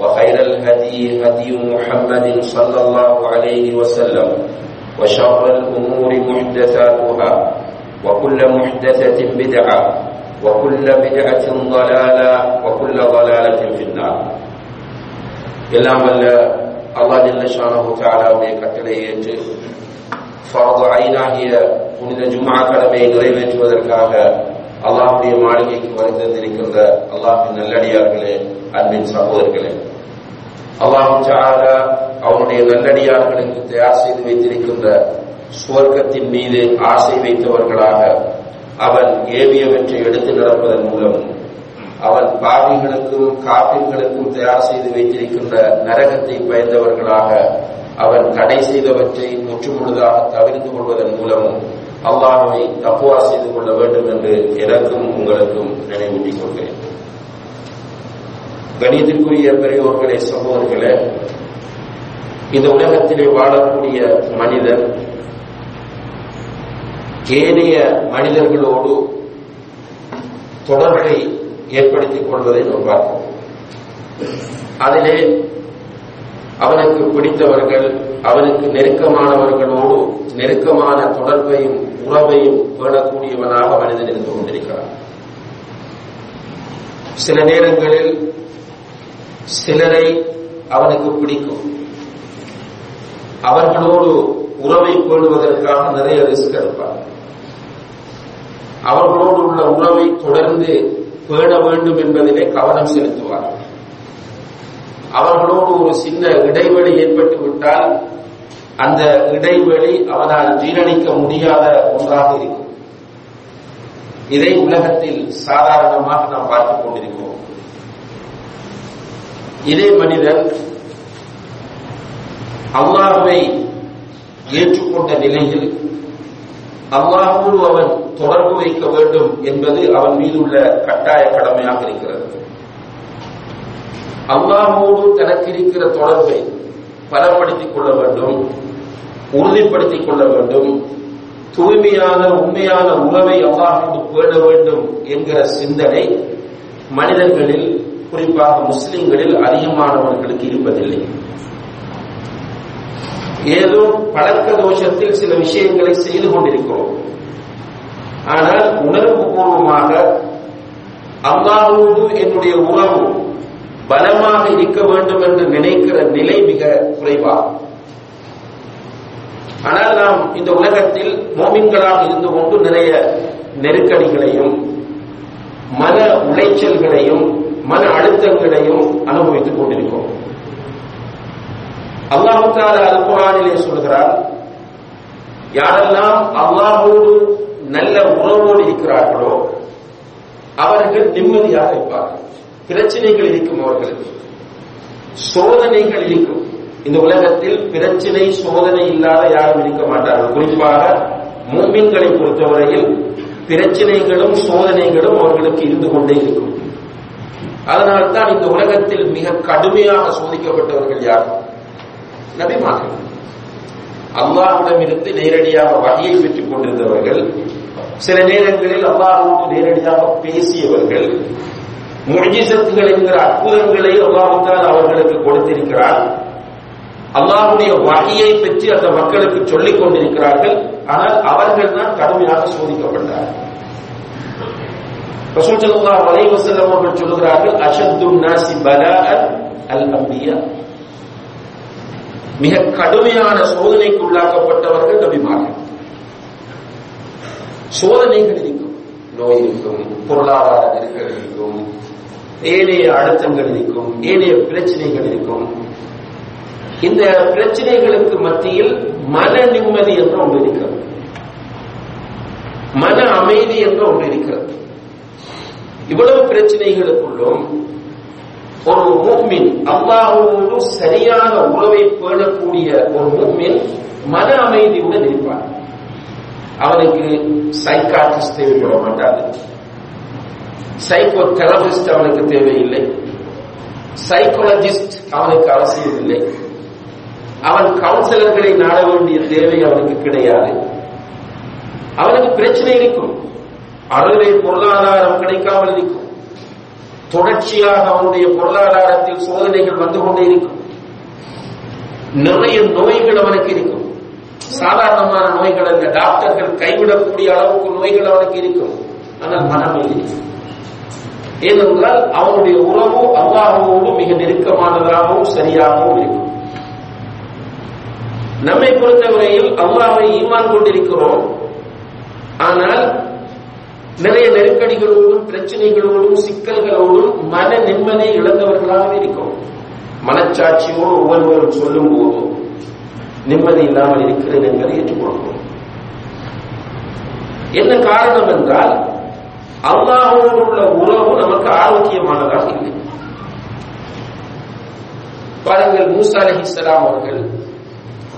وخير الهدي هدي محمد صلى الله عليه وسلم وشر الأمور محدثاتها وكل محدثة بدعة وكل بدعة ضلالة وكل ضلالة في النار. إلا من الله جل شانه تعالى بك كليت فرض عينا هي من الجمعة كان بين وذلك அல்லாஹுடைய மாளிகைக்கு வருந்திருக்கின்ற அல்லாஹின் நல்லடியார்களே அன்பின் சகோதரர்களே. அல்லாஹும் சாரா அவனுடைய நல்லடியார்களுக்கு தயார் செய்து வைத்திருக்கின்ற சுவர்க்கத்தின் மீது ஆசை வைத்தவர்களாக அவன் ஏவியவற்றை எடுத்து நடப்பதன் மூலம் அவன் பாவிகளுக்கும் காப்பிர்களுக்கும் தயார் செய்து வைத்திருக்கின்ற நரகத்தை பயந்தவர்களாக அவன் தடை செய்தவற்றை முற்றுமுழுதாக தவிர்த்து கொள்வதன் மூலமும் அல்லாஹுவை தப்புவா செய்து கொள்ள வேண்டும் என்று எனக்கும் உங்களுக்கும் நினைவூட்டிக் கொள்கிறேன். கணிதத்திற்குரிய பெரியோர்களே சகோதரர்களே இந்த உலகத்திலே வாழக்கூடிய மனிதர் ஏனைய மனிதர்களோடு தொடர்பை ஏற்படுத்திக் கொள்வதை நாம் பார்ப்போம் அதிலே அவனுக்கு பிடித்தவர்கள் அவனுக்கு நெருக்கமானவர்களோடு நெருக்கமான தொடர்பையும் உறவையும் பேணக்கூடியவனாக மனிதன் இருந்து கொண்டிருக்கிறான். சில நேரங்களில் சிலரை அவனுக்கு பிடிக்கும். அவர்களோடு உறவை பேணுவதற்காக நிறைய ரிஸ்க் எடுப்பார் அவர்களோடு உள்ள உறவை தொடர்ந்து பேண வேண்டும் என்பதிலே கவனம் செலுத்துவார் அவர்களோடு ஒரு சின்ன இடைவெளி ஏற்பட்டு விட்டால் அந்த இடைவெளி அவனால் ஜீரணிக்க முடியாத ஒன்றாக இருக்கும். இதை உலகத்தில் சாதாரணமாக நாம் பார்த்துக் கொண்டிருக்கிறோம். இதே மனிதன் அல்லாஹுவை ஏற்றுக்கொண்ட நிலையில் அல்லாஹோடு அவன் தொடர்பு வைக்க வேண்டும் என்பது அவன் மீது உள்ள கட்டாய கடமையாக இருக்கிறது. அல்லாஹோடு தனக்கு இருக்கிற தொடர்பை பலப்படுத்திக் கொள்ள வேண்டும் உறுதிப்படுத்திக் கொள்ள வேண்டும் தூய்மையான உண்மையான உறவை அல்லாஹோடு பேண வேண்டும் என்கிற சிந்தனை மனிதர்களில் குறிப்பாக முஸ்லிம்களில் அதிகமானவர்களுக்கு இருப்பதில்லை. ஏதோ பழக்க தோஷத்தில் சில விஷயங்களை செய்து கொண்டிருக்கிறோம். ஆனால் உணர்வு பூர்வமாக அல்லாஹோடு என்னுடைய உறவு பலமாக இருக்க வேண்டும் என்று நினைக்கிற நிலை மிக குறைவாகும். ஆனால் நாம் இந்த உலகத்தில் மோமின்களாக இருந்து கொண்டு நிறைய நெருக்கடிகளையும் மன உளைச்சல்களையும் மன அழுத்தங்களையும் அனுபவித்துக் கொண்டிருக்கிறோம். அல்லாஹு தாலா சொல்கிறார் யாரெல்லாம் அல்லாஹோடு நல்ல உறவோடு இருக்கிறார்களோ அவர்கள் நிம்மதியாக இருப்பார்கள். பிரச்சனைகள் இருக்கும் அவர்களுக்கு சோதனைகள் இருக்கும். இந்த உலகத்தில் பிரச்சனை சோதனை இல்லாத யாரும் இருக்க மாட்டார்கள். குறிப்பாக மூமின்களை பொறுத்தவரையில் பிரச்சனைகளும் சோதனைகளும் அவர்களுக்கு இருந்து கொண்டே இருக்கும். அதனால்தான் இந்த உலகத்தில் மிக கடுமையாக சோதிக்கப்பட்டவர்கள் யார்? நபிமார்கள். அல்லாஹ்விடமிருந்து நேரடியாக வகையை பெற்றுக் கொண்டிருந்தவர்கள். சில நேரங்களில் அல்லாஹுக்கு நேரடியாக பேசியவர்கள். முஜிசத்துகள் என்கிற அற்புதங்களை அல்லாஹால் அவர்களுக்கு கொடுத்திருக்கிறார். அல்லாஹுடைய வகையை பற்றி அந்த மக்களுக்கு சொல்லிக் கொண்டிருக்கிறார்கள். ஆனால் அவர்கள் தான் கடுமையாக சோதிக்கப்பட்டார்கள். ரசூல் ஸல்லல்லாஹு அலைஹி அவர்கள் சொல்கிறார்கள் அஷத்து நாசி பலாஅன் அல் அம்பியா மிக கடுமையான சோதனைக்கு உள்ளாக்கப்பட்டவர்கள் நபிமார்கள். சோதனைகள் இருக்கும். நோய் இருக்கும் பொருளாதார நெருக்கடி இருக்கும் ஏனைய அழுத்தங்கள் இருக்கும் ஏனைய பிரச்சனைகள் இருக்கும். இந்த பிரச்சனைகளுக்கு மத்தியில் மன நிம்மதி என்று ஒன்று இருக்கிறது. மன அமைதி என்று ஒன்று இருக்கிறது. இவ்வளவு பிரச்சனைகளுக்குள்ளும் ஒரு மூமின் அல்லாஹோடு சரியான உறவை பேணக்கூடிய ஒரு மூமின் மன அமைதியுடன் இருப்பார் அவனுக்கு சைக்காட்டிஸ்ட் தேவைப்பட மாட்டாது. சைக்கோ தெரபிஸ்ட் அவனுக்கு தேவையில்லை. சைக்கோலஜிஸ்ட் அவனுக்கு அவசியம் இல்லை அவன் கவுன்சிலர்களை நாட வேண்டிய தேவை அவனுக்கு கிடையாது. அவனுக்கு பிரச்சனை இருக்கும். அறவே பொருளாதாரம் கிடைக்காமல் இருக்கும். தொடர்ச்சியாக அவனுடைய பொருளாதாரத்தில் சோதனைகள் வந்து கொண்டே இருக்கும். நிறைய நோய்கள் அவனுக்கு இருக்கும். சாதாரணமான நோய்கள் அல்ல. டாக்டர்கள் கைவிடக்கூடிய அளவுக்கு நோய்கள் அவனுக்கு இருக்கும். ஆனால் மனமையில் ஏனென்றால் அவனுடைய உறவு அல்லாஹோடு மிக நெருக்கமானதாகவும் சரியாகவும் இருக்கும். நம்மை பொறுத்தவரையில் அல்லாவை ஈமான் கொண்டிருக்கிறோம். ஆனால் நிறைய நெருக்கடிகளோடும் பிரச்சனைகளோடும் சிக்கல்களோடும் மன நிம்மதியை இழந்தவர்களாக இருக்கும். மனச்சாட்சியோடு ஒவ்வொருவரும் சொல்லும் போது நிம்மதி இல்லாமல் இருக்கிறேன் என்பதை ஏற்றுக்கொள்கிறோம். என்ன காரணம் என்றால் அல்லாஹோடு உள்ள உறவு நமக்கு ஆரோக்கியமானதாக இல்லை பாருங்கள் மூசா அலி இஸ்லாம் அவர்கள்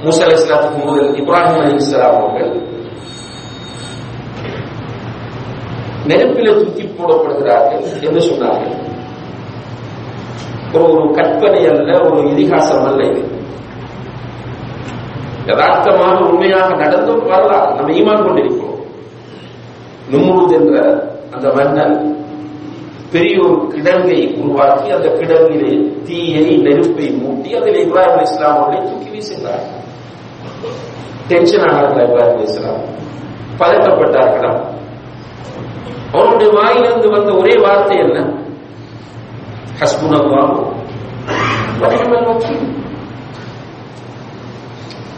மூசா அலி இஸ்லாத்துக்கு முதல் இப்ராஹிம் அலி இஸ்லாம் அவர்கள் நெருப்பில தூக்கி போடப்படுகிறார்கள் என்று சொன்னார்கள். ஒரு ஒரு கற்பனை அல்ல ஒரு இதிகாசம் அல்ல இது. யதார்த்தமாக உண்மையாக நடந்தும் வரலாறு. நம்ம ஈமான் கொண்டிருக்கிறோம். நும்ரூத் என்ற அந்த மன்னன் பெரிய ஒரு கிடங்கை உருவாக்கி அந்த கிடங்கிலே தீயை நெருப்பை மூட்டி அதில் இப்ராஹிம் இஸ்லாம் அவர்களை தூக்கி வீசினார். டென்ஷன் ஆனார்கள் இப்ராஹிம் இஸ்லாம் பதட்டப்பட்டார்களாம் அவருடைய வாயிலிருந்து வந்த ஒரே வார்த்தை என்ன? ஹஸ்புனல்லாஹு.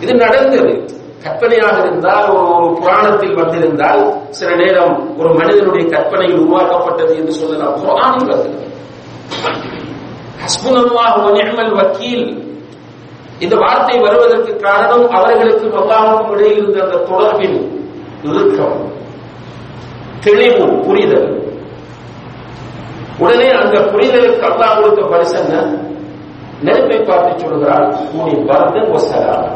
இது நடந்தது. கற்பனையாக இருந்தால் ஒரு புராணத்தில் வந்திருந்தால் சில நேரம் ஒரு மனிதனுடைய கற்பனையில் உருவாக்கப்பட்டது என்று சொல்லலாம். குரானில் வருகிறது ஹஸ்புனல்லாஹு வக்கீல். இந்த வார்த்தை வருவதற்கு காரணம் அவர்களுக்கு அல்லாஹுக்கும் இடையில் இருந்த அந்த தொடர்பின் இறுக்கம் தெளிவு புரிதல். உடனே அந்த புரிதலுக்கு அல்லாஹ் கொடுத்த பரிசன்ன நெருப்பை பார்த்து சொல்கிறார். உனி பரதன் ஒசலாம்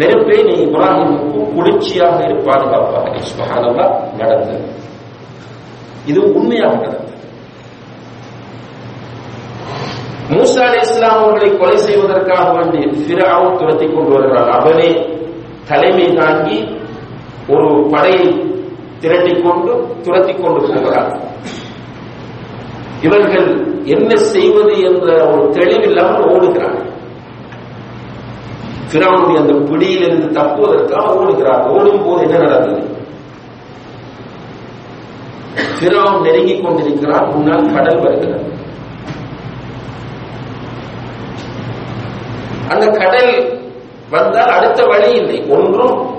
நெருப்பே நீ இப்ராஹிமுக்கு குளிர்ச்சியாக பாதுகாப்பாக சுபஹானல்லா நடந்தது. இது உண்மையாக நடந்தது. மூசா அலி இஸ்லாம் அவர்களை கொலை செய்வதற்காக வேண்டி பிறாவும் துரத்தி கொண்டு வருகிறார் அவனே தலைமை தாங்கி ஒரு படையை திரட்டிக் கொண்டு துரத்தி கொண்டு போகிறார் இவர்கள் என்ன செய்வது என்ற ஒரு தெளிவில்லாமல் ஓடுகிறார்கள். பிறவனுடைய அந்த பிடியிலிருந்து தப்புவதற்காக ஓடுகிறார். ஓடும் போது என்ன நடந்தது? பிறவன் நெருங்கிக் கொண்டிருக்கிறார் முன்னால் கடல் வருகிறது. அந்த கடல் வந்தால் அடுத்த வழி இல்லை. ஒன்றும்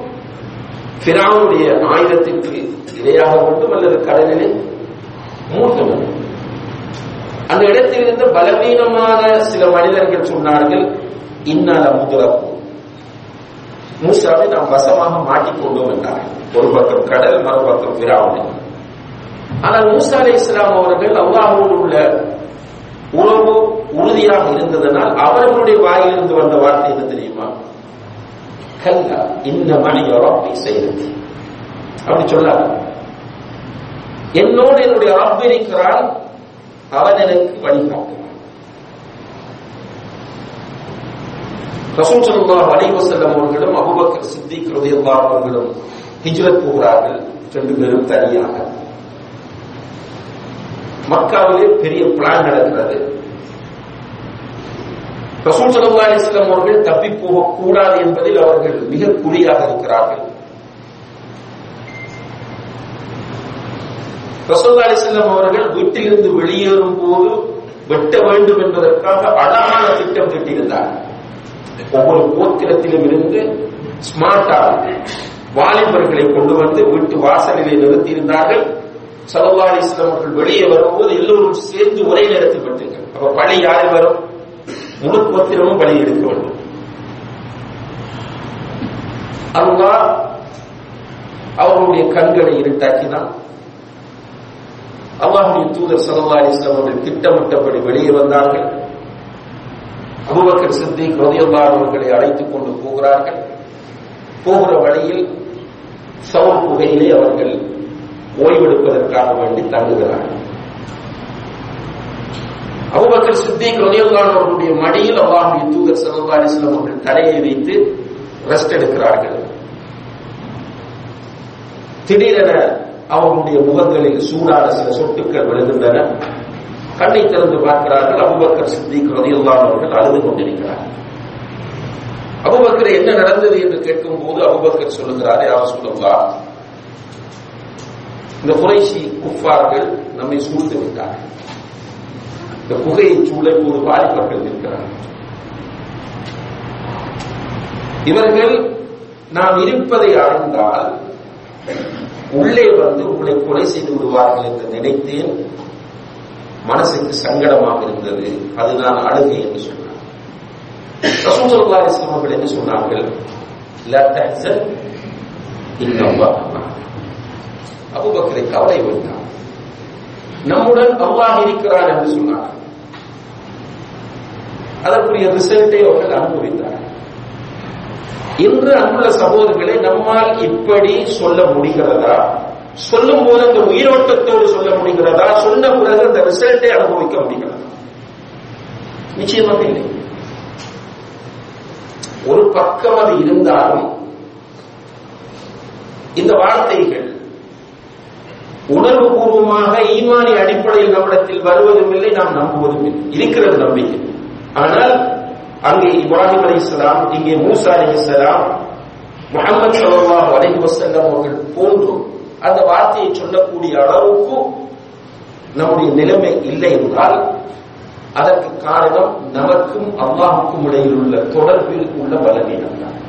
பிராவுடைய ஆயுதத்திற்கு இரையாக மட்டும் அல்லது கடலிலே மூழ்க அந்த இடத்தில் இருந்து பலவீனமான சில மனிதர்கள் சொன்னார்கள் இன்னால முதுரப்பு மூசாவை நாம் வசமாக மாட்டிக்கொண்டோம் என்றார்கள் ஒரு பக்கம் கடல் மறுபக்கம் பிராவுனை ஆனால் மூசா அலி இஸ்லாம் அவர்கள் அல்லாஹோடு உள்ள உறவு உறுதியாக இருந்ததனால் அவர்களுடைய வாயிலிருந்து வந்த வார்த்தை என்ன தெரியுமா? கல்லா இந்த மணிய ரப்பை செய்தது அப்படி சொல்லாங்க என்னோடு என்னுடைய ரப் இருக்கிறான் அவன் எனக்கு வழிகாட்டுவான் ரசூல் ஸல்லல்லாஹு அலைஹி அவர்களும் அபூபக்கர் சித்திக் ரதியல்லா அவர்களும் ஹிஜ்ரத் போகிறார்கள் ரெண்டு பேரும் தனியாக. மக்காவிலே பெரிய பிளான் நடக்கிறது. ரசூல் ஸல்லல்லாஹு அலிஸ்லாம் அவர்கள் தப்பி போகக்கூடாது கூடாது என்பதில் அவர்கள் மிக குறியாக இருக்கிறார்கள். ரசூல்லா அலிஸ்லாம் அவர்கள் வீட்டிலிருந்து வெளியேறும் போது வெட்ட வேண்டும் என்பதற்காக அழகான திட்டம் திட்டியிருந்தார் ஒவ்வொரு கோத்திரத்திலும் இருந்து ஸ்மார்ட்டாக வாலிபர்களை கொண்டு வந்து வீட்டு வாசலிலே நிறுத்தியிருந்தார்கள். சல்லா அலிஸ்லாம் அவர்கள் வெளியே வரும்போது எல்லோரும் சேர்ந்து ஒரே நேரத்தில் வெட்டுங்கள் அப்ப பழி யாரு வரும்? முழு கோத்திரமும் பலி எடுக்க வேண்டும். அல்லா அவர்களுடைய கண்களை இருட்டாக்கினான். அல்லாஹுடைய தூதர் சல்லா அலிஸ்லாம் அவர்கள் திட்டமிட்டபடி வெளியே வந்தார்கள். அபுபக்கர் சித்தி ரதியல்லாஹ் அவர்களை அழைத்துக் கொண்டு போகிறார்கள். போகிற வழியில் சவுர் குகையிலே அவர்கள் ஓய்வெடுப்பதற்காக வேண்டி தங்குகிறார்கள். அபுபக்கர் சித்திக் ரதியல்லாஹ் அவர்களுடைய மடியில் அல்லாஹுடைய தூதர் சல்லா அலிஸ்லாம் அவர்கள் தலையை வைத்து ரெஸ்ட் எடுக்கிறார்கள். திடீரென அவர்களுடைய முகங்களில் சூடான சில சொட்டுக்கள் விழுகின்றன. கண்ணை திறந்து பார்க்கிறார்கள். அபுபக்கர் சித்திக் ரதியுல்லான் அவர்கள் அழுது கொண்டிருக்கிறார் அபுபக்கர் என்ன நடந்தது என்று கேட்கும் போது அபுபக்கர் சொல்லுகிறார் அவர் சொல்லுங்களா இந்த குறைசி குஃபார்கள் நம்மை சூழ்ந்து விட்டார்கள். இந்த குகையை சூழ ஒரு வாலிபர்கள் இருக்கிறார்கள் இவர்கள் நாம் இருப்பதை அறிந்தால் உள்ளே வந்து உங்களை கொலை செய்து விடுவார்கள் என்று நினைத்தேன். மனசுக்கு சங்கடமாக இருந்தது. அதுதான் அழுகை என்று சொன்னார். அவர்கள் என்ன சொன்னார்கள்? அபுபக்கரை கவலை வேண்டாம் நம்முடன் அல்லாஹ் இருக்கிறான் என்று சொன்னார். அதற்குரிய ரிசல்ட்டை அவர்கள் அனுபவித்தார். இன்று அன்புள்ள சகோதரர்களை நம்மால் இப்படி சொல்ல முடிகிறதா? சொல்லும் போது அந்த உயிரோட்டத்தோடு சொல்ல முடிகிறதா? சொன்ன பிறகு அந்த ரிசல்ட்டை அனுபவிக்க முடிகிறதா? நிச்சயமாக இல்லை. ஒரு பக்கம் அது இருந்தாலும் இந்த வார்த்தைகள் உணர்வு பூர்வமாக ஈமானி அடிப்படையில் நம்மிடத்தில் வருவதும் இல்லை நாம் நம்புவதும் இல்லை. இருக்கிறது நம்பிக்கை. ஆனால் அங்கே இப்ராஹிம் அலி இஸ்லாம் இங்கே மூசா அலி இஸ்லாம் முகமது சல்லாஹ் அலி வசல்லம் அவர்கள் போன்றும் அந்த வார்த்தையை சொல்லக்கூடிய அளவுக்கு நம்முடைய நிலைமை இல்லை என்றால் அதற்கு காரணம் நமக்கும் அல்லாஹுக்கும் இடையில் உள்ள தொடர்பில் உள்ள பலவீனம் தான்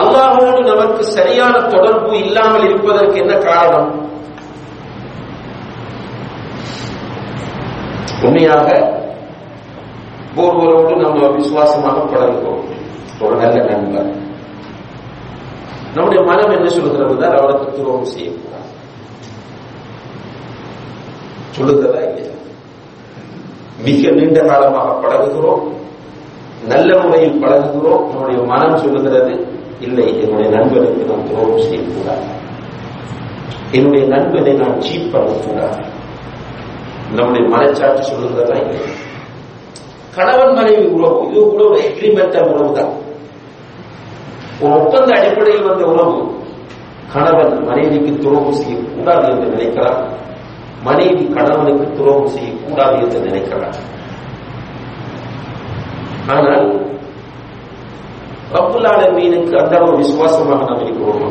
அல்லாஹோடு நமக்கு சரியான தொடர்பு இல்லாமல் இருப்பதற்கு என்ன காரணம்? உண்மையாக ஒருவரோடு நம்ம விசுவாசமாக பழகுவோம். ஒரு நல்ல நண்பர். நம்முடைய மனம் என்ன சொல்லுகிறது தான் அவருக்கு துரோகம் செய்யக்கூடாது சொல்லுகிறதா இல்லையா? மிக நீண்ட காலமாக பழகுகிறோம். நல்ல முறையில் பழகுகிறோம். நம்முடைய மனம் சொல்லுகிறது இல்லை என்னுடைய நண்பனுக்கு நான் துரோகம் செய்யக்கூடாது. என்னுடைய நண்பனை நான் சீட் பண்ணக்கூடாது. நம்முடைய மனச்சாட்சி சொல்லுகிறதா இல்லை கணவன் மனைவி உறவு இது கூட ஒரு எக்ரிமெண்டல் உறவு தான் ஒரு ஒப்பந்த அடிப்படையில் வந்த உறவு கணவன் மனைவிக்கு துரோகம் செய்யக்கூடாது என்று நினைக்கிறார். மனைவி கணவனுக்கு துரோகம் செய்யக்கூடாது என்று நினைக்கிறார். ஆனால் அப்துல்லால மீனுக்கு அந்த அளவு விசுவாசமாக நாம் இருக்கிறோமா?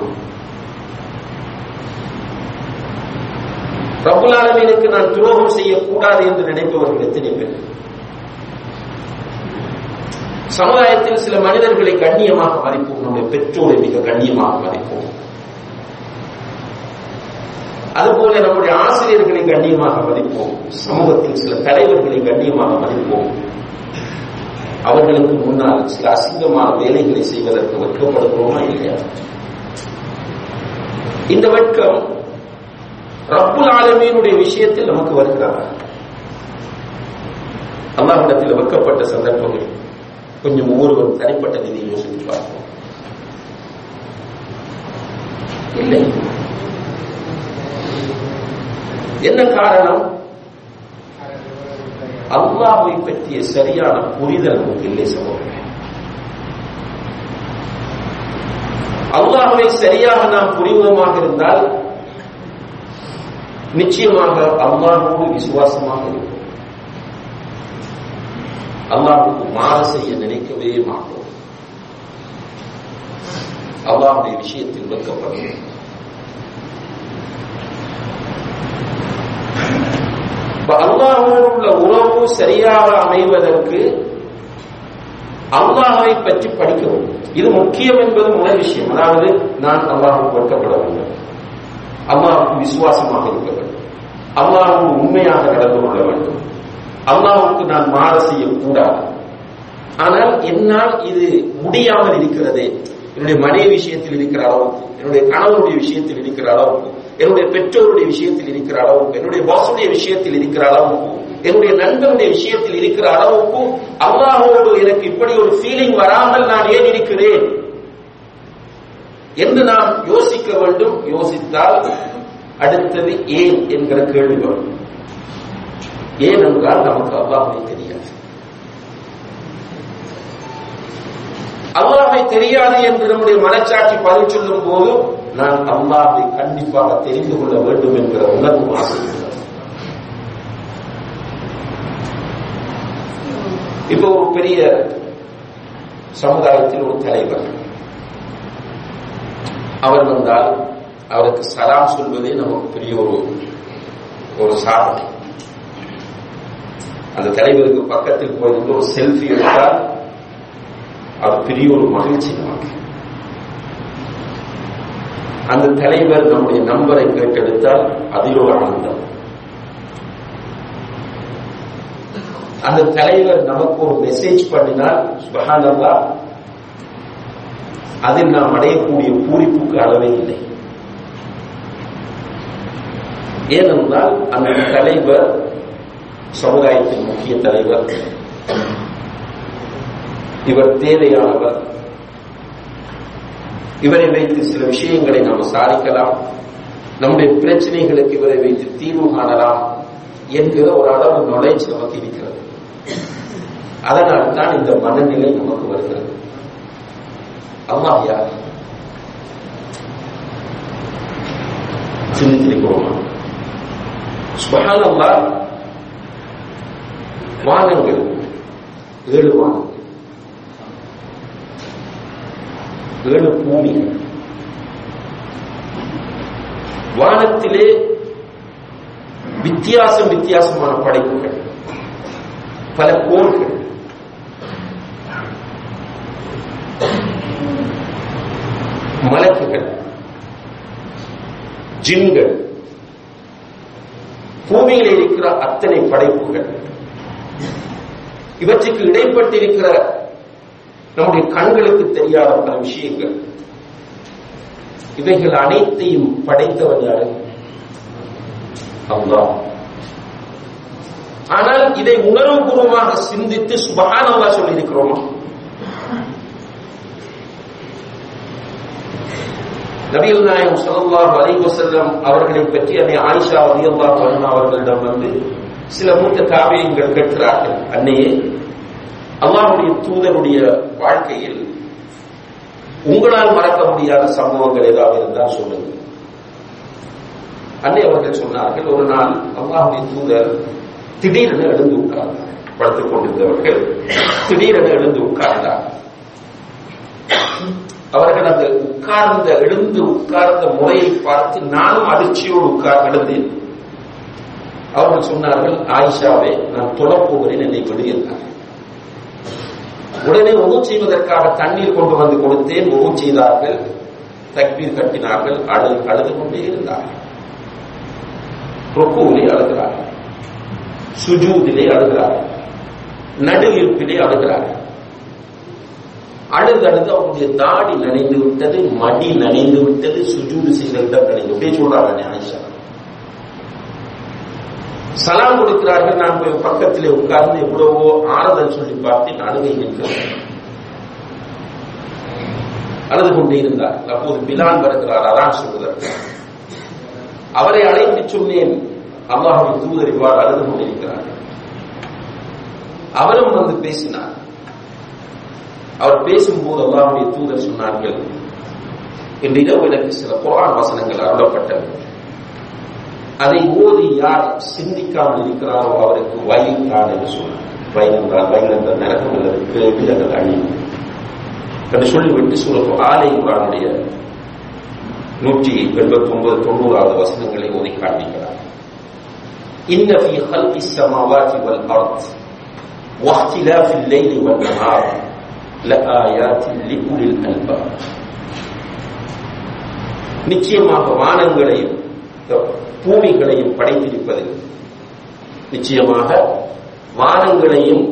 ரப்புல்லாலமீனுக்கு நான் துரோகம் செய்யக்கூடாது என்று நினைப்பவர்கள் எத்தனை பேர்? சமுதாயத்தில் சில மனிதர்களை கண்ணியமாக மதிப்போம். நம்முடைய பெற்றோரை மிக கண்ணியமாக மதிப்போம். அதுபோல நம்முடைய ஆசிரியர்களை கண்ணியமாக மதிப்போம். சமூகத்தில் சில தலைவர்களை கண்ணியமாக மதிப்போம். அவர்களுக்கு முன்னால் சில அசிங்கமான வேலைகளை செய்வதற்கு வெட்கப்படுகிறோமா இல்லையா? இந்த வெட்கம் ரப்புல் ஆலமீனுடைய விஷயத்தில் நமக்கு வருகிறார் அல்லாஹிடத்தில் வைக்கப்பட்ட சந்தர்ப்பங்கள் கொஞ்சம் ஒவ்வொருவரும் தனிப்பட்ட நிதியை யோசித்து பார்ப்போம். இல்லை. என்ன காரணம்? அல்லாஹை பற்றிய சரியான புரிதல் நமக்கு இல்லை சகோதரர். அல்லாஹை சரியாக நாம் புரிவோமாக இருந்தால் நிச்சயமாக அல்லாஹோடு விசுவாசமாக இருக்கும் அல்லாவுக்கு மாறு செய்ய நினைக்கவே மாட்டோம். அல்லாவுடைய விஷயத்தில் வெட்கப்படும் அல்லாஹோடு உள்ள உறவு சரியாக அமைவதற்கு அல்லாஹை பற்றி படிக்க வேண்டும். இது முக்கியம் என்பது முதல் விஷயம். அதாவது நான் அல்லாஹுக்கு வெட்கப்பட வேண்டும். அல்லாஹுக்கு விசுவாசமாக இருக்க வேண்டும். அல்லாஹுக்கு உண்மையாக நடந்து கொள்ள வேண்டும். அல்லாவுக்கு நான் மாற செய்யக்கூடாது. ஆனால் என்னால் இது முடியாமல் இருக்கிறது. என்னுடைய மனைவி விஷயத்தில் இருக்கிற அளவுக்கு என்னுடைய கணவனுடைய விஷயத்தில் இருக்கிற அளவுக்கு என்னுடைய பெற்றோருடைய விஷயத்தில் இருக்கிற அளவுக்கு என்னுடைய பாசுடைய விஷயத்தில் இருக்கிற அளவுக்கு என்னுடைய நண்பனுடைய விஷயத்தில் இருக்கிற அளவுக்கும் அல்லாஹோடு எனக்கு இப்படி ஒரு ஃபீலிங் வராமல் நான் ஏன் இருக்கிறேன்? என்று நாம் யோசிக்க வேண்டும். யோசித்தால் அடுத்தது ஏன் என்கிற கேள்வி வரும். ஏனென்றால் நமக்கு அல்லாஹை தெரியாது. அல்லாஹை தெரியாது என்று நம்முடைய மனச்சாட்சி பதில் சொல்லும் போது நான் அல்லாஹை கண்டிப்பாக தெரிந்து கொள்ள வேண்டும் என்கிற உணர்வு ஆசைப்படுகிறது இப்போ ஒரு பெரிய சமுதாயத்தில் ஒரு தலைவர். அவர் வந்தால் அவருக்கு சலாம் சொல்வதே நமக்கு பெரிய ஒரு ஒரு சாதனை. அந்த தலைவருக்கு பக்கத்தில் போயிருந்து ஒரு செல்ஃபி எடுத்தால் அது பெரிய ஒரு மகிழ்ச்சி நமக்கு அந்த தலைவர் நம்முடைய நம்பரை கேட்டெடுத்தால் அதில் ஒரு ஆனந்தம். அந்த தலைவர் நமக்கு ஒரு மெசேஜ் பண்ணினால் சுபகானந்தா அதில் நாம் அடையக்கூடிய பூரிப்புக்கு அளவே இல்லை. ஏனென்றால் அந்த தலைவர் சமுதாயத்தின் முக்கிய தலைவர். இவர் தேவையானவர். இவரை வைத்து சில விஷயங்களை நாம் சாதிக்கலாம் நம்முடைய பிரச்சனைகளுக்கு இவரை வைத்து தீர்வு காணலாம் என்கிற ஒரு அளவு நாலேஜ் நமக்கு இருக்கிறது. அதனால் தான் இந்த மனநிலை நமக்கு வருகிறது. அல்லாஹ் யார்? சிந்தித்திருக்கிறோமா சுபஹானல்லா வானங்கள். ஏழு வானங்கள். ஏழு பூமிகள். வானத்திலே வித்தியாசம் வித்தியாசமான படைப்புகள். பல கோள்கள். மலக்குகள். ஜின்கள். பூமியில் இருக்கிற அத்தனை படைப்புகள். இவற்றுக்கு இடைப்பட்டிருக்கிற நம்முடைய கண்களுக்கு தெரியாத பல விஷயங்கள். இவைகள் அனைத்தையும் படைத்தவன் யாரு? அல்லாஹ். ஆனால் இதை உணர்வுபூர்வமாக சிந்தித்து சுபகானவா சொல்லியிருக்கிறோமா? நபிகள் நாயகம் ஸல்லல்லாஹு அலைஹி அவர்களை பற்றி அதை ஆயிஷா ரலியல்லாஹு அன்ஹா அவர்களிடம் வந்து சில மூத்த காவியங்கள் கேட்கிறார்கள் அன்னையே அல்லாஹுடைய தூதருடைய வாழ்க்கையில் உங்களால் மறக்க முடியாத சம்பவங்கள் ஏதாவது இருந்தால் சொல்லுங்க. அன்னை அவர்கள் சொன்னார்கள் ஒரு நாள் அல்லாஹுடைய தூதர் திடீரென எழுந்து உட்கார்ந்தார். படுத்துக் கொண்டிருந்தவர்கள் திடீரென எழுந்து உட்கார்ந்தார். அவர்கள் அந்த உட்கார்ந்த எழுந்து உட்கார்ந்த முறையை பார்த்து நானும் அதிர்ச்சியோடு உட்கார் எழுந்தேன். அவர்கள் சொன்னார்கள் ஆயிஷாவே நான் தொழப்போகிறேன் என்னை விடு என்றார். உடனே உணவு செய்வதற்காக தண்ணீர் கொண்டு வந்து கொடுத்தேன். உணவு செய்தார்கள் தக்பீர் கட்டினார்கள் அழு அழுது கொண்டே இருந்தார்கள். ருக்குவிலே அழுகிறார்கள். சுஜூதிலே அழுகிறார்கள். நடு இருப்பிலே அழுகிறார்கள். அழுது அழுது அவருடைய தாடி நனைந்து விட்டது மடி நனைந்து விட்டது சுஜூது செய்த இடம் நனைந்து அப்படியே சொல்றாங்க ஆயிஷா. சலாம் கொடுக்கிறார்கள். நான் போய் பக்கத்திலே உட்கார்ந்து எவ்வளவோ ஆறுதல் சொல்லி பார்த்தேன் அழுகை அழுது கொண்டே இருந்தார். அப்போது பிலான் வருகிறார். அதான் சொல்வதற்கு அவரை அழைத்து சொன்னேன். அல்லாஹுவின் தூதர் இவ்வாறு அழுது கொண்டிருக்கிறார். அவரும் வந்து பேசினார். அவர் பேசும்போது அல்லாஹுடைய தூதர் சொன்னார்கள் இன்று இரவு எனக்கு சில குரான் வசனங்கள் அருளப்பட்டன. அதை ஓதி யார் சிந்திக்காமல் இருக்கிறாரோ அவருக்கு வயல் தான் என்று சொன்னார் வயல் என்றால் வயல் என்ற நரகம் அல்லது கேள்வி அல்லது அழிவு என்று சொல்லிவிட்டு சூரத்து ஆலை குரானுடைய நூற்றி எண்பத்தி ஒன்பது தொண்ணூறாவது வசனங்களை ஓதி காண்பிக்கிறார் إن في خلق السماوات والأرض واختلاف الليل والنهار لآيات لأولي الألباب நிச்சயமாக வானங்களையும் பூமிகளையும் படைத்திருப்பது. நிச்சயமாக வானங்களையும்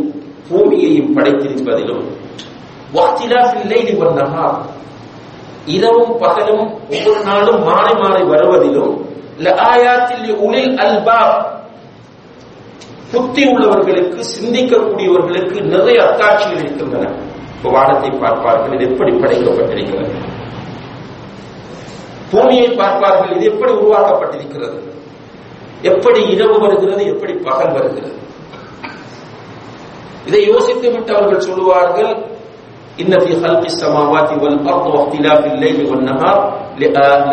பூமியையும் படைத்திருப்பதிலும் இரவும் பகலும் ஒவ்வொரு நாளும் மாறி மாறி வருவதிலும் உளில் அல்பா புத்தி உள்ளவர்களுக்கு சிந்திக்கக்கூடியவர்களுக்கு நிறைய அத்தாட்சிகள் இருக்கின்றன. வானத்தை பார்ப்பார்கள் இது எப்படி படைக்கப்பட்டிருக்கிறது? பூமியை பார்ப்பார்கள் இது எப்படி உருவாக்கப்பட்டிருக்கிறது எப்படி இரவு வருகிறது எப்படி பகல் வருகிறது இதை யோசித்து விட்டு அவர்கள் சொல்லுவார்கள் إن في خلق السماوات والأرض واختلاف الليل والنهار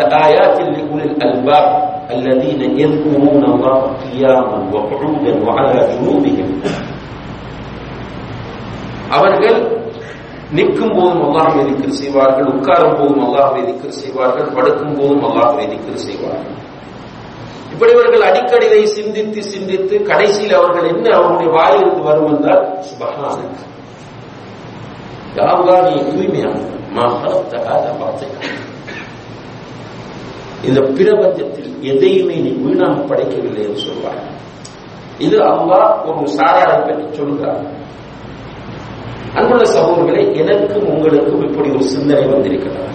لآيات لأولي الألباب الذين يذكرون الله قياما وقعودا وعلى جنوبهم அவர்கள் நிற்கும் போதும் அல்லாஹ் திக்ர் செய்வார்கள் உட்காரும் போதும் அல்லாஹ் திக்ர் செய்வார்கள் படுக்கும் போதும் அல்லாஹ் திக்ர் செய்வார்கள். இப்படி இவர்கள் அடிக்கடி இதை சிந்தித்து சிந்தித்து கடைசியில் அவர்கள் என்ன அவருடைய வாயிலிருந்து வரும் என்றால் சுபகானக் யாவா நீ தூய்மையான? இந்த பிரபஞ்சத்தில் எதையுமே நீ வீணாக படைக்கவில்லை என்று சொல்வார் இது அல்லாஹ் ஒரு சாராரை பற்றி சொல்கிறார். அன்புள்ள சகோதரர்களே எனக்கும் உங்களுக்கும் இப்படி ஒரு சிந்தனை வந்திருக்கிறது.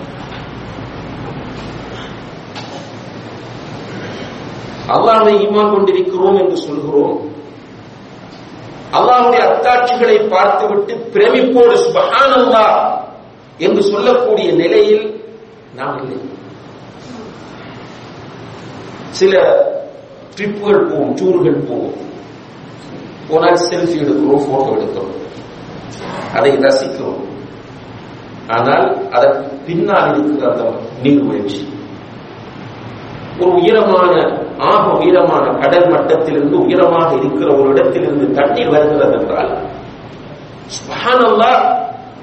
அல்லாவை ஈமான் கொண்டிருக்கிறோம் என்று சொல்கிறோம். அல்லாவுடைய அத்தாட்சிகளை பார்த்துவிட்டு பிரமிப்போடு சுபகானந்தா என்று சொல்லக்கூடிய நிலையில் நாம் இல்லை. சில ட்ரிப்புகள் போவோம் டூர்கள் போவோம். போனால் செல்ஃபி எடுக்கிறோம் போட்டோ எடுக்கிறோம். அதை ரசிக்கிறோம் ஆனால் அதற்கு பின்னால் இருக்கிற அந்த நீர்வீழ்ச்சி ஒரு உயரமான ஆக உயரமான கடல் மட்டத்திலிருந்து உயரமாக இருக்கிற ஒரு இடத்திலிருந்து தண்ணீர் வருகிறது என்றால் சுபஹானல்லா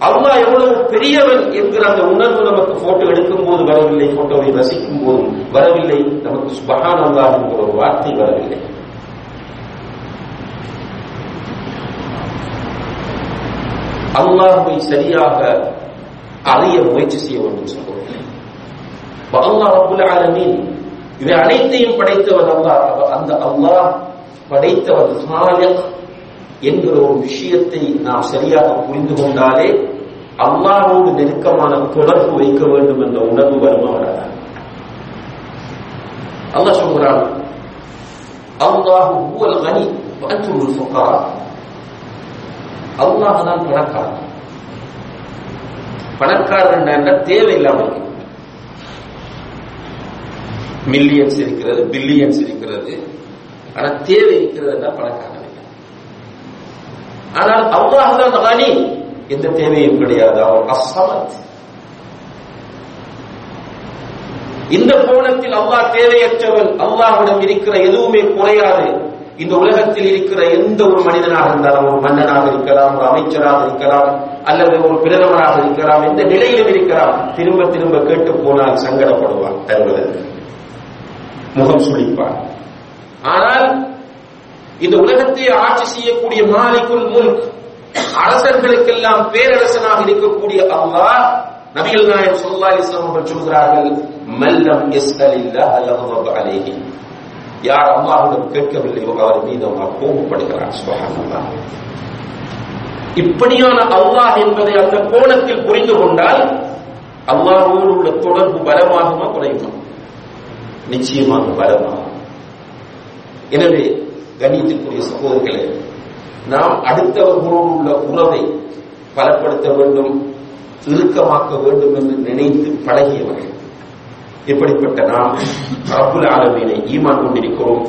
அல்லாஹ் எவ்வளவு பெரியவன் என்கிற அந்த உணர்வு நமக்கு போட்டோ எடுக்கும் போது வரவில்லை போட்டோவை ரசிக்கும் போதும் வரவில்லை. நமக்கு சுபஹான் அல்லாஹ் என்கிற ஒரு வார்த்தை வரவில்லை. அல்லாஹுவை சரியாக அறிய முயற்சி செய்ய வேண்டும் சொல்கிறேன் அல்லாஹ் ஆலமீன் இவை அனைத்தையும் படைத்தவன் அல்லாஹ். அந்த அல்லாஹ் படைத்தவன் ஹாலிக் என்கிற ஒரு விஷயத்தை நாம் சரியாக புரிந்து கொண்டாலே அல்லாஹோடு நெருக்கமான தொடர்பு வைக்க வேண்டும் என்ற உணர்வு வருமானார் அல்லாஹ் சொல்கிறான் அல்லாஹு ஹுவல் கனி அன்துல் ஃபுகரா. அல்லாஹ் தான் பணக்காரன். பணக்காரன் என்ற தேவையில்லாமல் மில்லியன்ஸ் இருக்கிறது பில்லியன்ஸ் இருக்கிறது. ஆனா தேவை இருக்கிறது பணக்காரன் ஆனால் அல்லாஹ் தான் கனி. எந்த தேவையும் கிடையாது. அவர் அசமத் இந்த கோணத்தில் அல்லாஹ் தேவையற்றவன். அல்லாஹ்விடம் இருக்கிற எதுவுமே குறையாது. இந்த உலகத்தில் இருக்கிற எந்த ஒரு மனிதனாக இருந்தாலும் ஒரு மன்னனாக இருக்கலாம் ஒரு அமைச்சராக இருக்கலாம் அல்லது ஒரு பிரதமராக இருக்கலாம் எந்த நிலையிலும் இருக்கலாம் திரும்ப திரும்ப கேட்டு போனால் சங்கடப்படுவான் தருவதற்கு முகம் சுழிப்பான் ஆனால் இந்த உலகத்தை ஆட்சி செய்யக்கூடிய மாலிக்குள் முல்க் அரசர்களுக்கெல்லாம் பேரரசனாக இருக்கக்கூடிய அல்லாஹ் நபிகள் நாயகம் சொல்லா இஸ்லாம் அவர்கள் சொல்கிறார்கள் மல்லம் யஸ்அலில்லாஹ யக்தப் அலைஹி யார் அல்லாஹ்விடம் கேட்கவில்லையோ அவர் மீது அல்லாஹ் கோபப்படுகிறார் சுபஹானல்லாஹ் இப்படியான அல்லாஹ் என்பதை அந்த கோணத்தில் புரிந்து கொண்டால் அல்லாஹோடு உள்ள தொடர்பு பலமாகுமா குறையுமா? நிச்சயமாக பலமாகும். எனவே கணியத்திற்குரிய சகோதரர்களே நாம் அடுத்தவர்களோடு உள்ள உறவை பலப்படுத்த வேண்டும் இறுக்கமாக்க வேண்டும் என்று நினைத்து பழகியவர்கள். எப்படிப்பட்ட நாம் ரப்புல் ஆலமீனை ஈமான் கொண்டிருக்கிறோம்?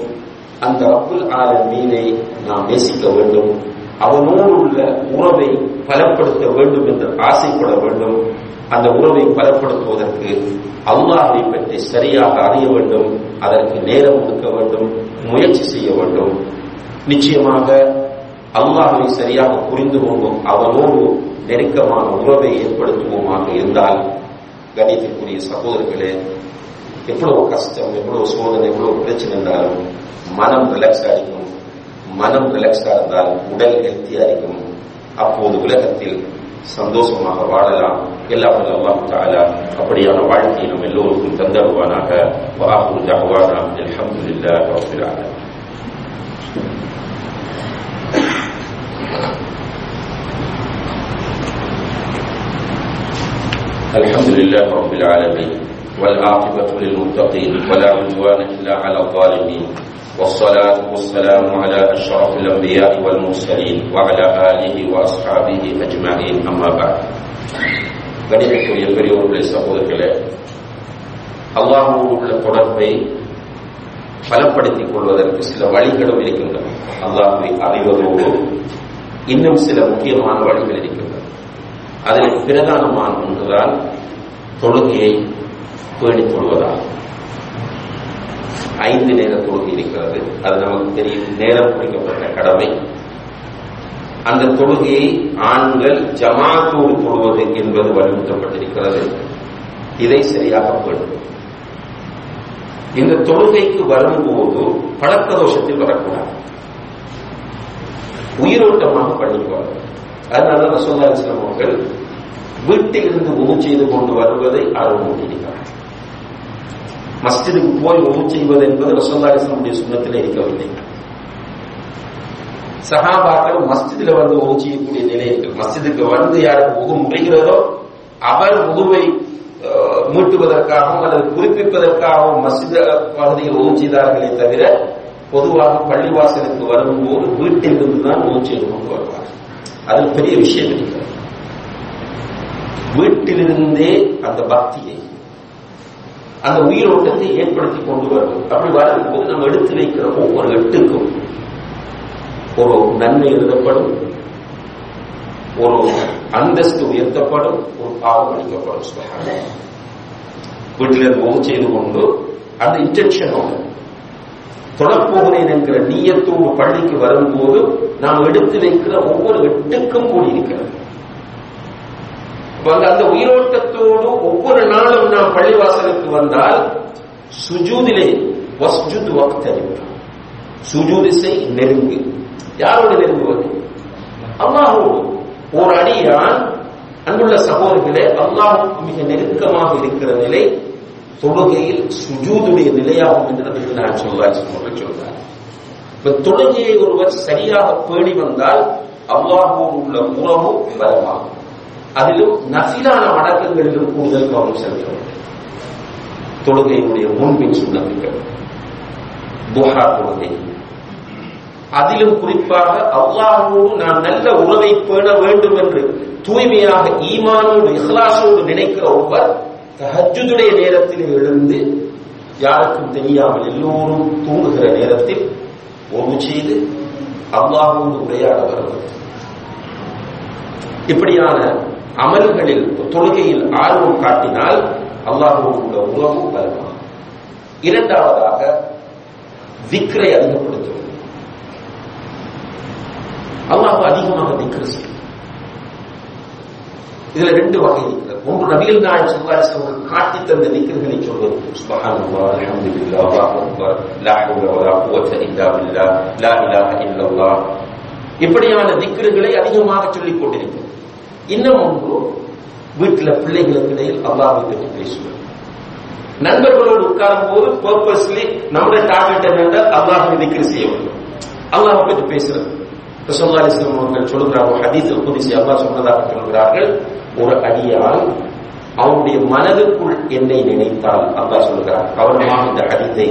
அந்த ரப்புல் ஆலமீனை நாம் நேசிக்க வேண்டும். அவனோடு உள்ள உறவை பலப்படுத்த வேண்டும் என்று ஆசைப்பட வேண்டும். அந்த உறவை பலப்படுத்துவதற்கு அல்லாஹை பற்றி சரியாக அறிய வேண்டும். அதற்கு நேரம் கொடுக்க வேண்டும். முயற்சி செய்ய வேண்டும். நிச்சயமாக அல்லாஹை சரியாக புரிந்து கொண்டும் அவனோடு நெருக்கமான உறவை ஏற்படுத்துவோமாக இருந்தால் கணித்திற்குரிய சகோதரர்களே எவ்வளவு கஷ்டம் எவ்வளவு சோதனை எவ்வளவு பிரச்சனை இருந்தாலும் மனம் ரிலாக்ஸா இருக்கும் மனம் ரிலாக்ஸா இருந்தால் உடல் ஹெல்த்தியா இருக்கும் அப்போது உலகத்தில் சந்தோஷமாக வாழலாம் எல்லாம் அல்லாஹ் தாலா அப்படியான வாழ்க்கையை நம்ம எல்லோருக்கும் தந்தருவானாக வாஹு தஹ்வானா அல்ஹம்துலில்லாஹி ரப்பில் ஆலமீன் الحمد لله رب العالمين والعاقبة للمتقين ولا عدوان إلا على الظالمين والصلاة والسلام على أشرف الأنبياء والمرسلين وعلى آله وأصحابه أجمعين أما بعد கணிதக்குரிய பெரியோர்களே சகோதரர்களே அல்லாஹோடு உள்ள தொடர்பை பலப்படுத்திக் கொள்வதற்கு சில வழிகளும் இருக்கின்றன அல்லாஹுவை அறிவதோடு இன்னும் சில முக்கியமான வழிகள் இருக்கின்றன அதில் பிரதானமான ஒன்றுதான் தொழுகையை பேணிக் கொள்வதாகும் ஐந்து நேர தொழுகை இருக்கிறது. அது நமக்கு தெரியும் நேரம் குறிக்கப்பட்ட கடமை. அந்த தொழுகையை ஆண்கள் ஜமாத்தோடு தொழுவது என்பது வலியுறுத்தப்பட்டிருக்கிறது. இதை சரியாக வேண்டும். இந்த தொழுகைக்கு வரும்போது பழக்க தோஷத்தில் வரக்கூடாது. உயிரோட்டமாக பண்ணிக்குவார் அதனால ரசோல்லா அவர்கள் வீட்டிலிருந்து உணவு செய்து கொண்டு வருவதை ஆர்வமூட்டியிருக்கிறார் மஸ்ஜிதுக்கு போய் உணவு செய்வது என்பது ரசோல்லா சுண்ணத்தில் இருக்கவில்லை சஹாபாக்கள் மஸ்ஜிதுல வந்து உணவு செய்யக்கூடிய நிலை இருக்கு மஸ்ஜிதுக்கு வந்து யாருக்கு உகு முடிகிறதோ அவர் உதுவை மீட்டுவதற்காகவும் அல்லது குறிப்பிப்பதற்காகவும் மஸ்ஜித் பகுதியில் உணவு செய்தார்களே தவிர பொதுவாக பள்ளிவாசலுக்கு வரும்போது வீட்டிலிருந்து தான் மூச்சு செய்து கொண்டு வருவார் அது பெரிய விஷயம் இருக்கிறது வீட்டிலிருந்தே அந்த பக்தியை அந்த உயிரோட்டத்தை ஏற்படுத்தி கொண்டு வரும். அப்படி வரும்போது நம்ம எடுத்து வைக்கிற ஒவ்வொரு எட்டுக்கும் ஒரு நன்மை எழுதப்படும் ஒரு அந்தஸ்து உயர்த்தப்படும் ஒரு பாவம் அளிக்கப்படும். வீட்டில் ஒவ்வொரு செய்து கொண்டு அந்த இன்டென்ஷனோட தொடப்போகிறேன் என்கிற நீயத்தோடு பள்ளிக்கு வரும்போது நாம் எடுத்து வைக்கிற ஒவ்வொரு எட்டுக்கும் கூடியிருக்கிறது. அந்த உயிரோட்டத்தோடு ஒவ்வொரு நாளும் நாம் பள்ளிவாசலுக்கு வந்தால் சுஜூதிலே வஸ்ஜுத் வக்தறிவு சுஜூதி செய் நெருங்கு. யாரோடு நெருங்குவது? அல்லாஹோடு. ஒரு அடியான் அன்புள்ள சகோதரர்களே அல்லாஹ் மிக நெருக்கமாக இருக்கிற நிலை தொழுகையில் சுஜூதுடைய நிலையாகும் என்று நான் சொல்வார் சொல்றார் இப்ப தொழுகையை ஒருவர் சரியாக பேடி வந்தால் அல்லாஹோடு உள்ள உறவு பலமாகும் அதிலும் நசிலான வணக்கங்களிலும் கூடுதல் கவனம் செலுத்த வேண்டும் தொழுகையினுடைய முன்பின் சுண்ணத்துக்கள் துஹா தொழுகை. அதிலும் குறிப்பாக அல்லாஹோடு நான் நல்ல உறவை பேண வேண்டும் என்று தூய்மையாக ஈமானோடு இஹ்லாசோடு நினைக்கிற ஒருவர் தஹஜுடைய நேரத்தில் எழுந்து யாருக்கும் தெரியாமல் எல்லோரும் தூங்குகிற நேரத்தில் ஒரு செய்து அல்லாஹோடு உரையாட வருவது இப்படியான அமல்களில் தொழுகையில் ஆர்வம் காட்டினால் அல்லாஹோடு உள்ள உறவு பலமாகும் இரண்டாவதாக விக்ரை அதிகப்படுத்துவது அல்லாஹ் அதிகமாக திக்ரு செய்யும். இதுல ரெண்டு வகை இருக்கிறது ஒன்று நபிகள் நாயன் ஸல்லல்லாஹு அலைஹி காட்டி தந்த நிக்கிறதை சொல்வது. சுபஹான் அல்லாஹ் அல்ஹம்துலில்லாஹ் அல்லாஹ் அக்பர். லா ஹவ்ல வலா குவத்த இல்லா பில்லாஹ் லா இலாஹ இல்லல்லாஹ் இப்படியான திக்ருகளை அதிகமாக சொல்லிக் கொண்டிருக்கிறது. இன்னும் ஒன்று வீட்டில் பிள்ளைகளுக்கு இடையில் அல்லாஹை பற்றி பேசுவது நண்பர்களோடு உட்காரும் போது பர்பஸ்லி நம்முடைய டார்கெட் என்னென்ன அல்லாஹை திக்ரு செய்ய வேண்டும். அல்லாஹை பற்றி பேசுறது. ரசோல்லா இஸ்லாம் அவர்கள் சொல்கிறார்கள் ஹதீஸில் குதிசி அல்லாஹ் சொன்னதாக சொல்கிறார்கள். ஒரு அடியால் அவனுடைய மனதுக்குள் என்னை நினைத்தால் அல்லாஹ் சொல்கிறார் கவனமாக இந்த ஹதீத்தை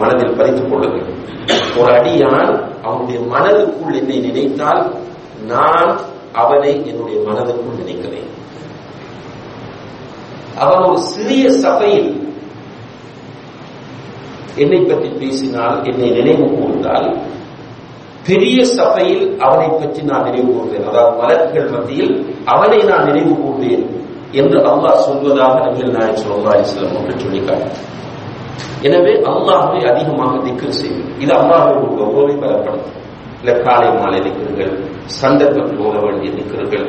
மனதில் பதித்துக் கொள்ளுங்கள் ஒரு அடியான் அவனுடைய மனதுக்குள் என்னை நினைத்தால் நான் அவனை என்னுடைய மனதிற்குள் நினைக்கிறேன். அவன் ஒரு சிறிய சபையில் என்னை பற்றி பேசினால் என்னை நினைவு கூர்ந்தால் பெரிய சபையில் அவனை பற்றி நான் நினைவு கூர்ந்தேன். அதாவது மலக்குகள் மத்தியில் அவனை நான் நினைவு கூர்ந்தேன் என்று அல்லாஹ் சொல்வதாக நபிகள் நாயகம் ஸல்லல்லாஹு அலைஹி வஸல்லம் அவர்கள் சொல்லிக்காட்டு எனவே அல்லாஹை அதிகமாக திக்கல் செய்யும் இது அல்லாஹ்வுடைய கௌரவை பலப்படுத்தும். இல்ல காலை மாலை நிற்கிறீர்கள். சந்தர்ப்பத்தில் ஓத வேண்டிய நிற்கிறீர்கள்.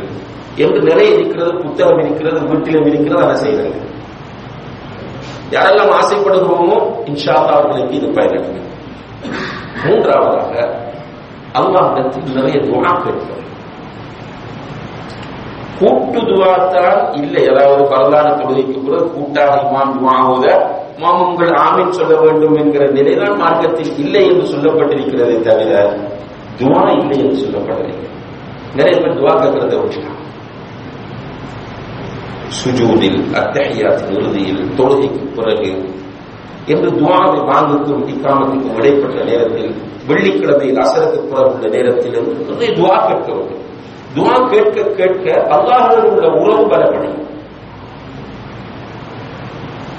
என்று நிறைய இருக்கிறது புத்தகம் இருக்கிறது வீட்டிலும் இருக்கிறது அதை செய்யறாங்க யாரெல்லாம் ஆசைப்படுகிறோமோ இன்ஷா அவர்களுக்கு இது பயனளிக்கும் மூன்றாவதாக அல்லாஹிடத்தில் நிறைய துவா கேட்கிறோம் கூட்டு துவாத்தான் இல்லை. அதாவது பரலான தொழுகைக்கு கூட கூட்டாக இமாம் துவா மாம் உங்கள் ஆமீன் சொல்ல வேண்டும் என்கிற நிலைதான் மார்க்கத்தில் இல்லை என்று சொல்லப்பட்டிருக்கிறதே தவிர துவா இல்லை என்று சொல்லப்படவில்லை நிறைய பேர் துவா கேட்கிறத விட்டுட்டான் சுஜூதில் அத்தகையாத்தின் இறுதியில் தொழுகைக்கு பிறகு என்று துவாவை வாங்குக்கும் இக்காமத்துக்கும் இடைப்பட்ட நேரத்தில் வெள்ளிக்கிழமையில் அசரத்து பிறகு உள்ள நேரத்தில் இருந்து நிறைய துவா கேட்க வேண்டும் துவா கேட்க கேட்க அல்லாஹோடு உள்ள உறவு பலப்படையும்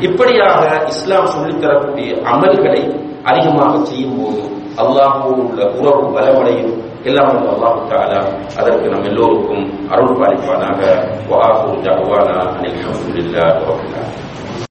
இப்படியாக இஸ்லாம் சொல்லித்தரக்கூடிய அமல்களை அதிகமாக செய்யும் போது அல்லாஹோடு உள்ள உறவு பலமடையும் எல்லாம் வல்ல அல்லாஹு தாலா அதற்கு நம் எல்லோருக்கும் அருள் பாலிப்பானாக வாஹூ ஜஹ்வானா அனில் அல்ஹம்துலில்லாஹி ரப்பில் ஆலமீன்